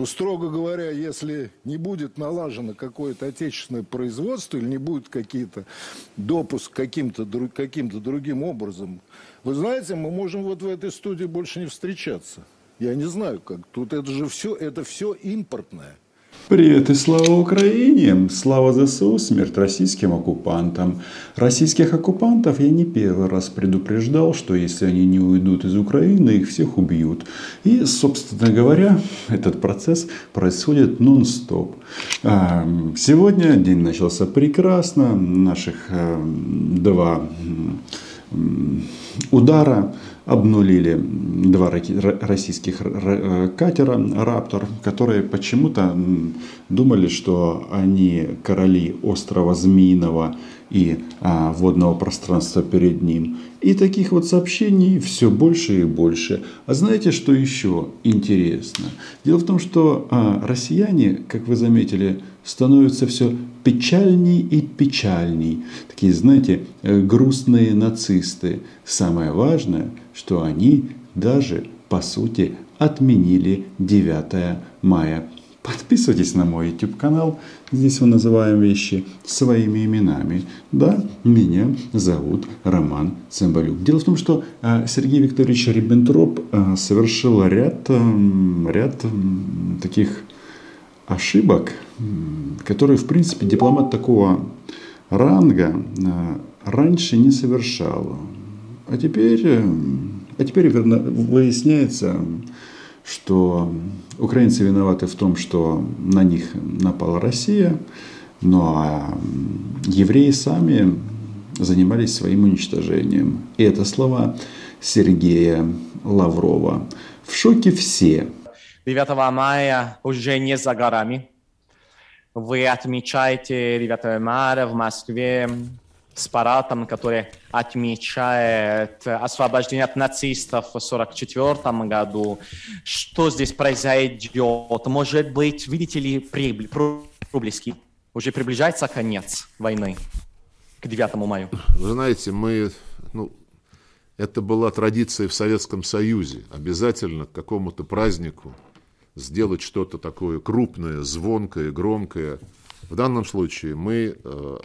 Но, строго говоря, если не будет налажено какое-то отечественное производство или не будет какие-то допуск каким-то каким другим образом, вы знаете, мы можем вот в этой студии больше не встречаться. Я не знаю, как. Тут это же все, это все импортное. Привет и слава Украине! Слава ЗСУ, смерть российским оккупантам. Российских оккупантов я не первый раз предупреждал, что если они не уйдут из Украины, их всех убьют. И, собственно говоря, этот процесс происходит нон-стоп. А, сегодня день начался прекрасно. Наших э, два удара обнулили два российских э, катера «Раптор», которые почему-то думали, что они короли острова Змеиного и а, водного пространства перед ним. И таких вот сообщений все больше и больше. А знаете, что еще интересно? Дело в том, что а, россияне, как вы заметили, становятся все печальней и печальней. Такие, знаете, э, грустные нацисты. Самое важное, что они даже, по сути, отменили 9 мая. Подписывайтесь на мой YouTube канал. Здесь мы называем вещи своими именами. Да, меня зовут Роман Цымбалюк. Дело в том, что э, Сергей Викторович Риббентроп э, совершил ряд, ряд таких ошибок, которые, в принципе, дипломат такого ранга э, раньше не совершал. А теперь, э, а теперь выясняется, что украинцы виноваты в том, что на них напала Россия, ну а евреи сами занимались своим уничтожением. И это слова Сергея Лаврова. В шоке все. 9 мая уже не за горами. Вы отмечаете 9 мая в Москве с парадом, который отмечает освобождение от нацистов в 1944 году. Что здесь произойдет? Может быть, видите ли, проблески? Уже приближается конец войны к 9 мая. Вы знаете, мы, ну, это была традиция в Советском Союзе. Обязательно к какому-то празднику сделать что-то такое крупное, звонкое, громкое. В данном случае мы э,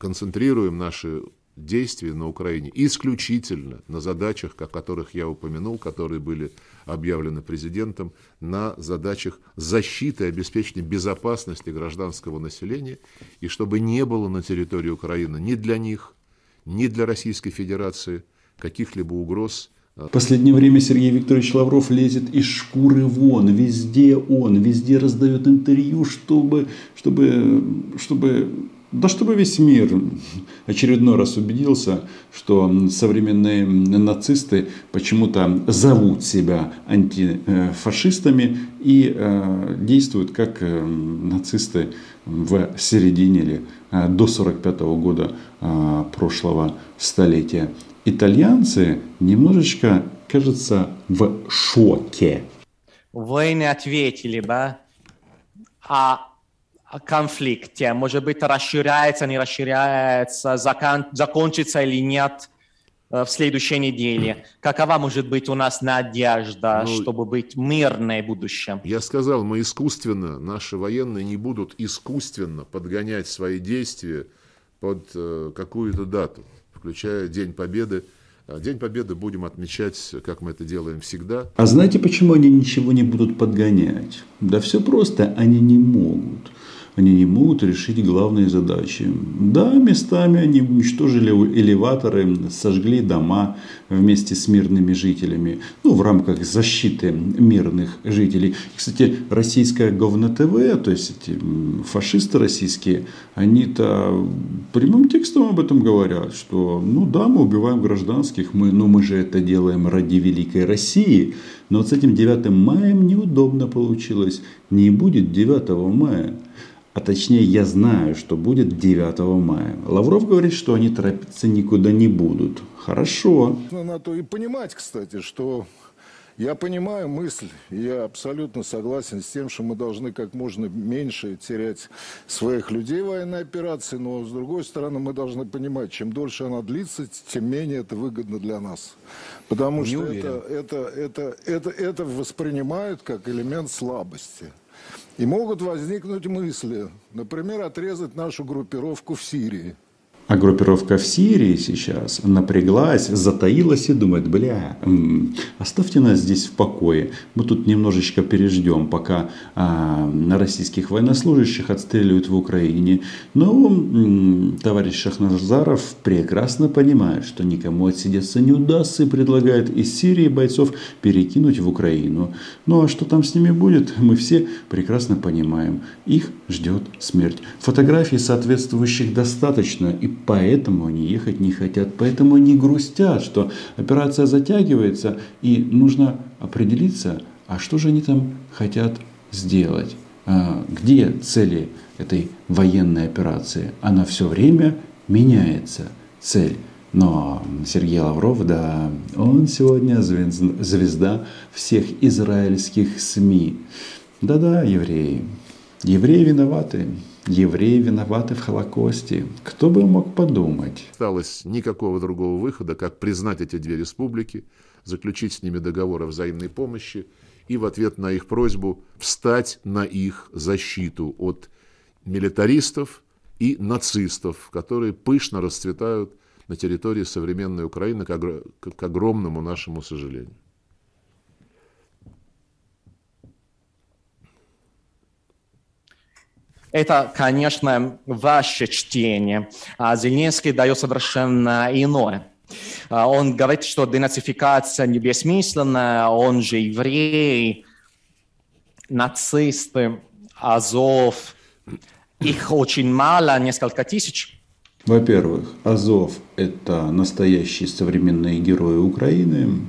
концентрируем наши действия на Украине исключительно на задачах, о которых я упомянул, которые были объявлены президентом, на задачах защиты и обеспечения безопасности гражданского населения, и чтобы не было на территории Украины ни для них, ни для Российской Федерации каких-либо угроз. В последнее время Сергей Викторович Лавров лезет из шкуры вон, везде он, везде раздает интервью, чтобы, чтобы, чтобы да чтобы весь мир очередной раз убедился, что современные нацисты почему-то зовут себя антифашистами и э, действуют как э, нацисты в середине или э, до 45 года прошлого столетия итальянцы немножечко, кажется, в шоке. Вы не ответили бы о конфликте. Может быть, расширяется, не расширяется, закон, закончится или нет э, в следующей неделе. Какова может быть у нас надежда, ну, чтобы быть мирной в будущем? Я сказал, мы искусственно, наши военные не будут искусственно подгонять свои действия под э, какую-то дату включая День Победы. А День Победы будем отмечать, как мы это делаем всегда. А знаете, почему они ничего не будут подгонять? Да все просто, они не могут они не могут решить главные задачи. Да, местами они уничтожили элеваторы, сожгли дома вместе с мирными жителями, ну, в рамках защиты мирных жителей. Кстати, российское говно ТВ, то есть эти фашисты российские, они-то прямым текстом об этом говорят, что, ну да, мы убиваем гражданских, мы, но мы же это делаем ради великой России. Но вот с этим 9 маем неудобно получилось. Не будет 9 мая а точнее я знаю, что будет 9 мая. Лавров говорит, что они торопиться никуда не будут. Хорошо. Надо и понимать, кстати, что Я понимаю мысль, я абсолютно согласен с тем, что мы должны как можно меньше терять своих людей в военной операции, но с другой стороны мы должны понимать, чем дольше она длится, тем менее это выгодно для нас. Потому Не что уверен. это, это, это, это, это воспринимают как элемент слабости. И могут возникнуть мысли, например, отрезать нашу группировку в Сирии. А группировка в Сирии сейчас напряглась, затаилась и думает, бля, оставьте нас здесь в покое. Мы тут немножечко переждем, пока а, на российских военнослужащих отстреливают в Украине. Но м, товарищ Шахназаров прекрасно понимает, что никому отсидеться не удастся и предлагает из Сирии бойцов перекинуть в Украину. Ну а что там с ними будет, мы все прекрасно понимаем. Их ждет смерть. Фотографий соответствующих достаточно, и поэтому они ехать не хотят. Поэтому они грустят, что операция затягивается, и нужно определиться, а что же они там хотят сделать. А, Где цели этой военной операции? Она все время меняется, цель. Но Сергей Лавров, да, он сегодня звезд- звезда всех израильских СМИ. Да-да, евреи. Евреи виноваты. Евреи виноваты в Холокосте. Кто бы мог подумать? осталось никакого другого выхода, как признать эти две республики, заключить с ними договор о взаимной помощи и в ответ на их просьбу встать на их защиту от милитаристов и нацистов, которые пышно расцветают на территории современной Украины к, огр- к огромному нашему сожалению. Это, конечно, ваше чтение. А Зеленский дает совершенно иное. А Он говорит, что денацификация не бессмысленная, он же еврей, нацисты, Азов. Их очень мало, несколько тысяч. Во-первых, Азов – это настоящие современные герои Украины,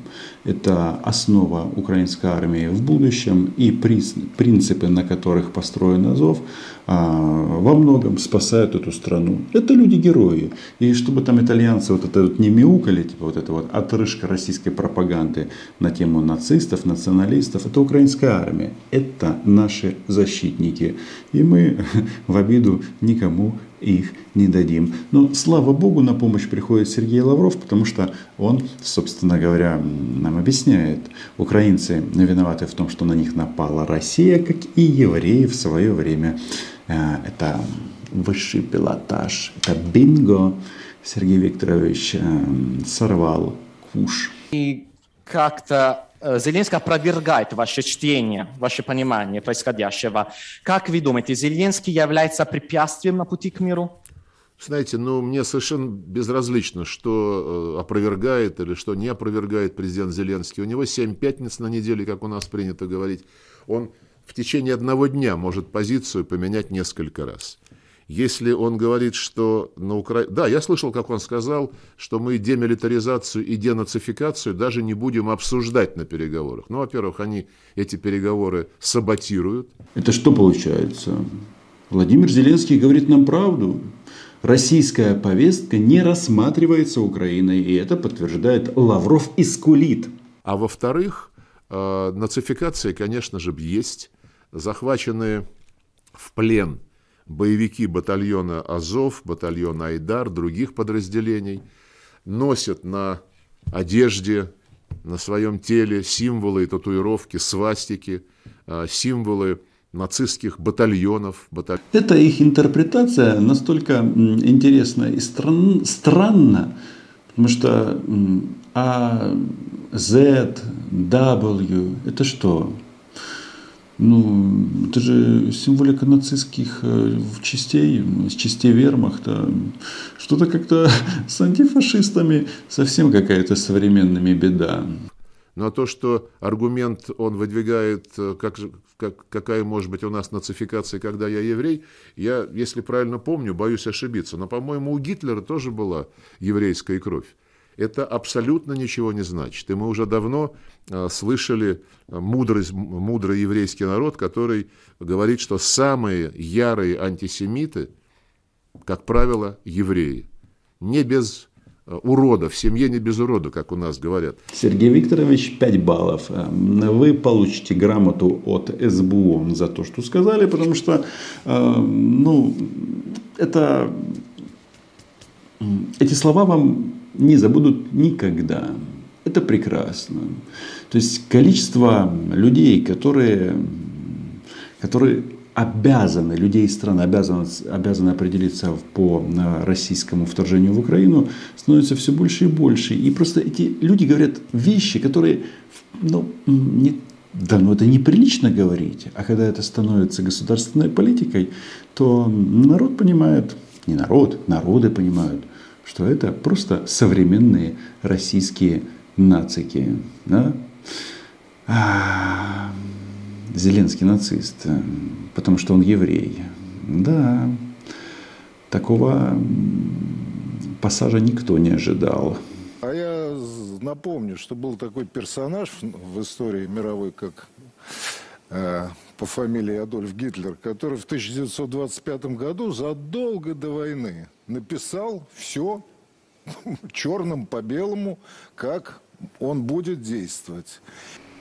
это основа украинской армии в будущем, и принципы, на которых построен Азов, а, во многом спасают эту страну. Это люди-герои. И чтобы там итальянцы вот это вот не мяукали, типа вот это вот отрыжка российской пропаганды на тему нацистов, националистов, это украинская армия. Это наши защитники. И мы в обиду никому их не дадим. Но, слава богу, на помощь приходит Сергей Лавров, потому что он, собственно говоря, нам объясняет, украинцы виноваты в том, что на них напала Россия, как и евреи в свое время. Э, Это высший пилотаж, это бинго. Сергей Викторович э, сорвал куш. И как-то э, Зеленский опровергает ваше чтение, ваше понимание происходящего. Как вы думаете, Зеленский является препятствием на пути к миру? Знаете, ну, мне совершенно безразлично, что э, опровергает или что не опровергает президент Зеленский. У него семь пятниц на неделе, как у нас принято говорить. Он в течение одного дня может позицию поменять несколько раз. Если он говорит, что на Украине... Да, я слышал, как он сказал, что мы демилитаризацию и денацификацию даже не будем обсуждать на переговорах. Ну, во-первых, они эти переговоры саботируют. Это что получается? Владимир Зеленский говорит нам правду. Российская повестка не рассматривается Украиной, и это подтверждает Лавров и скулит. А во-вторых, э, нацификация, конечно же, есть. Захваченные в плен боевики батальона Азов, батальона Айдар, других подразделений, носят на одежде, на своем теле символы и татуировки, свастики, э, символы нацистских батальонов. баталь- Эта их интерпретация настолько интересна и стран- странна, потому что А, Z, W, это что? Ну, это же символика нацистских э, частей, частей вермахта. Что-то как-то с антифашистами совсем какая-то современными беда. Но то, что аргумент он выдвигает, э, как, как- какая может быть у нас нацификация, когда я еврей, я, если правильно помню, боюсь ошибиться, но, по-моему, у Гитлера тоже была еврейская кровь. Это абсолютно ничего не значит. И мы уже давно э, слышали э, мудрый, мудрый еврейский народ, который говорит, что самые ярые антисемиты, как правило, евреи. Не без урода, в семье не без урода, как у нас говорят. Сергей Викторович, 5 баллов. Вы получите грамоту от СБУ за то, что сказали, потому что, э, ну, это, эти слова вам не забудут никогда. Это прекрасно. То есть количество людей, которые, которые обязаны, людей страны обязаны, обязаны определиться по российскому вторжению в Украину, становится все больше и больше. И просто эти люди говорят вещи, которые, ну, не, да, ну это неприлично говорить. А когда это становится государственной политикой, то народ понимает, не народ, народы понимают, что это просто современные российские нацики. Да? Зеленский нацист, потому что он еврей. Да, такого пассажа никто не ожидал. А я напомню, что был такой персонаж в истории мировой, как э, по фамилии Адольф Гитлер, который в 1925 году задолго до войны написал все черным по белому, как он будет действовать.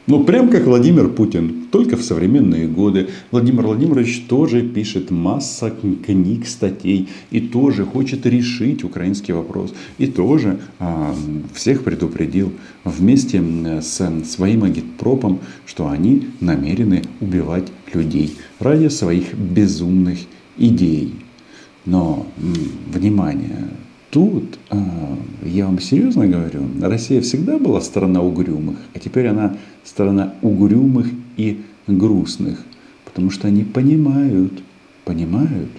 Ну, прям как Владимир Путин, только в современные годы. Владимир Владимирович тоже пишет масса книг, статей и тоже хочет решить украинский вопрос. И тоже а, всех предупредил вместе с своим агитпропом, что они намерены убивать людей ради своих безумных идей. Но, внимание, тут, а, я вам серьезно говорю, Россия всегда была страна угрюмых, а теперь она страна угрюмых и грустных, потому что они понимают, понимают,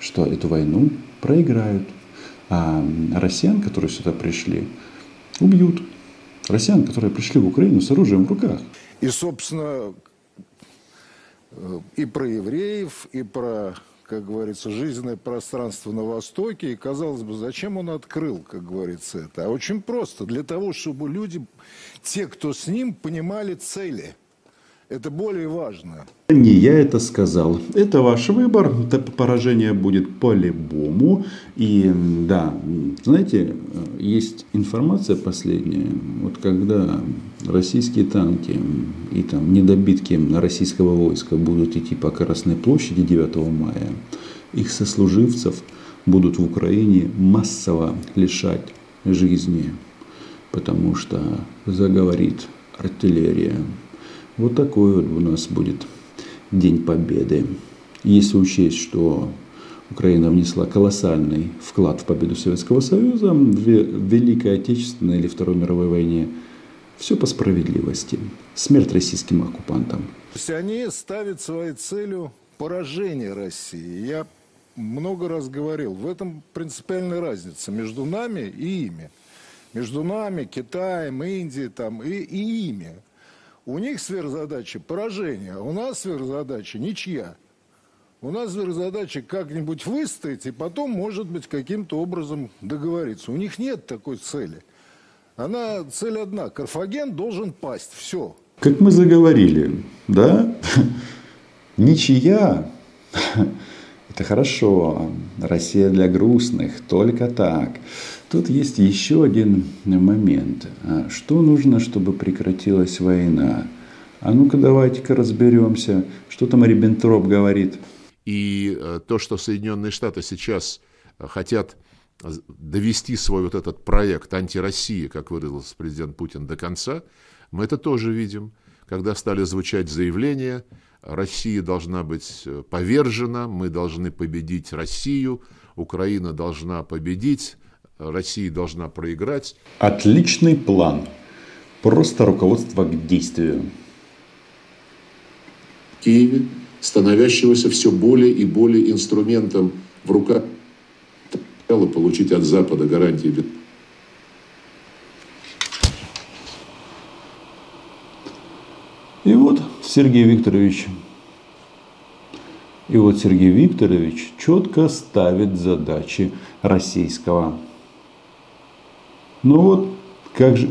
что эту войну проиграют, а россиян, которые сюда пришли, убьют. Россиян, которые пришли в Украину с оружием в руках. И, собственно, и про евреев, и про как говорится, жизненное пространство на Востоке. И, казалось бы, зачем он открыл, как говорится, это? А очень просто. Для того, чтобы люди, те, кто с ним, понимали цели. Это более важно. Не я это сказал. Это ваш выбор. Поражение будет по-любому. И да, знаете, есть информация последняя. Вот когда российские танки и там недобитки российского войска будут идти по Красной площади 9 мая, их сослуживцев будут в Украине массово лишать жизни, потому что заговорит артиллерия. Вот такой вот у нас будет День Победы. Если учесть, что Украина внесла колоссальный вклад в победу Советского Союза в Великой Отечественной или Второй мировой войне – все по справедливости. Смерть российским оккупантам. То есть они ставят своей целью поражение России. Я много раз говорил, в этом принципиальная разница между нами и ими. Между нами, Китаем, Индией там, и, и ими. У них сверхзадача поражение, а у нас сверхзадача ничья. У нас сверхзадача как-нибудь выстоять и потом, может быть, каким-то образом договориться. У них нет такой цели – она цель одна. Карфаген должен пасть. Все. Как мы заговорили, да? Ничья. Это хорошо. Россия для грустных. Только так. Тут есть еще один момент. А что нужно, чтобы прекратилась война? А ну-ка давайте-ка разберемся, что там Риббентроп говорит. И э, то, что Соединенные Штаты сейчас э, хотят довести свой вот этот проект антироссии, как выразился президент Путин, до конца, мы это тоже видим, когда стали звучать заявления, Россия должна быть э, повержена, мы должны победить Россию, Украина должна победить, Россия должна проиграть. Отличный план. Просто руководство к действию. Киеве, становящегося все более и более инструментом в руках получить от Запада гарантии И вот Сергей Викторович, и вот Сергей Викторович четко ставит задачи российского. Ну вот, как же,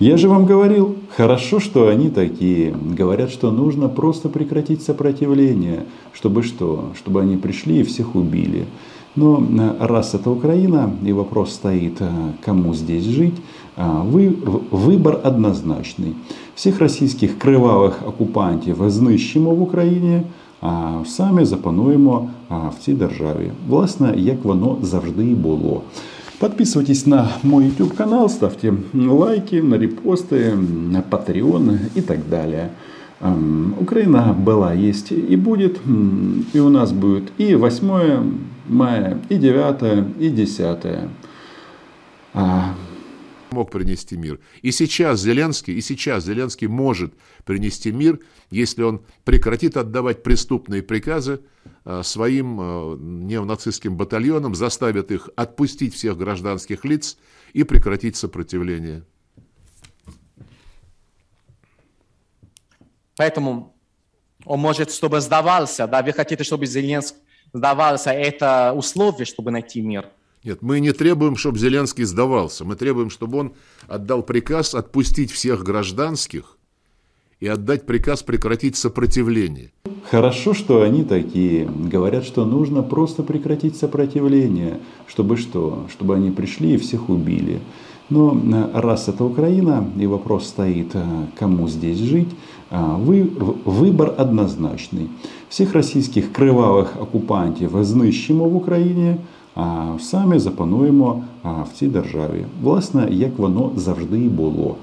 я же вам говорил, хорошо, что они такие. Говорят, что нужно просто прекратить сопротивление. Чтобы что? Чтобы они пришли и всех убили. Но э, раз это Украина, и вопрос стоит, э, кому здесь жить, вы, выбор однозначний. Всіх російських кривавих окупантів знищимо в Україні, а самі запануємо в цій державі. Власне, як воно завжди і було. Подписывайтесь на мой YouTube канал, ставьте лайки, на репосты, на Patreon и так далее. Украина была, есть и будет. И у нас будет и 8 мая, и 9, и 10. Мог принести мир. И сейчас Зеленский, и сейчас Зеленский может принести мир, если он прекратит отдавать преступные приказы а, своим а, неонацистским батальонам, заставит их отпустить всех гражданских лиц и прекратить сопротивление. Поэтому он может, чтобы сдавался, да, вы хотите, чтобы Зеленский сдавался, это условие, чтобы найти мир. Нет, мы не требуем, чтобы Зеленский сдавался. Мы требуем, чтобы он отдал приказ отпустить всех гражданских и отдать приказ прекратить сопротивление. Хорошо, что они такие. Говорят, что нужно просто прекратить сопротивление. Чтобы что? Чтобы они пришли и всех убили. Но э, раз это Украина, и вопрос стоит, э, кому здесь жить, э, вы, выбор однозначний. Всіх російських кривавих окупантів знищимо в Україні, а самі запануємо в цій державі. Власне, як воно завжди і було.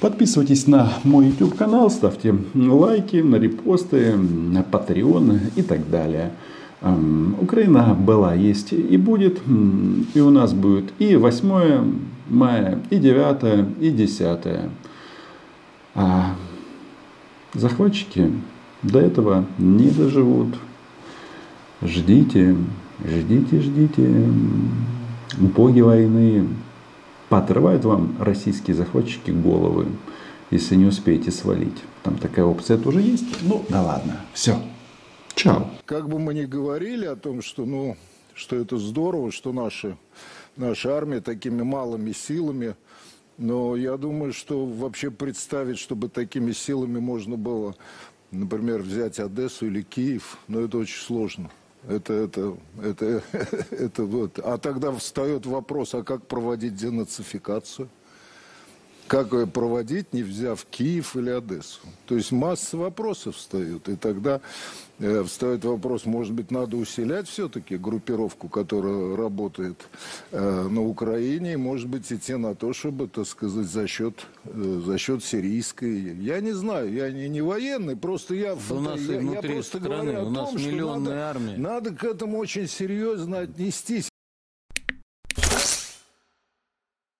Подписывайтесь на мой YouTube канал, ставьте лайки, на репосты, на Patreon и так далее. Украина была, есть и будет. И у нас будет и 8 мая, и 9, и 10. А захватчики до этого не доживут. Ждите, ждите, ждите. Боги войны поотрывают вам российские захватчики головы, если не успеете свалить. Там такая опция тоже есть. Ну, да ладно. Все. Чао. Как бы мы ни говорили о том, что, ну, что это здорово, что наши, наша армия такими малыми силами, но я думаю, что вообще представить, чтобы такими силами можно было, например, взять Одессу или Киев, ну, это очень сложно. Это, это, это, это вот. А тогда встает вопрос, а как проводить денацификацию? Как ее проводить, не взяв Киев или Одессу? То есть масса вопросов встает. И тогда э, встает вопрос, может быть, надо усилять все-таки группировку, которая работает э, на Украине, и, может быть, идти на то, чтобы, так сказать, за счет, э, за счет сирийской. Я не знаю, я не, не военный, просто я, у нас я, я просто страны, говорю о у нас том, что надо, армия. надо к этому очень серьезно отнестись.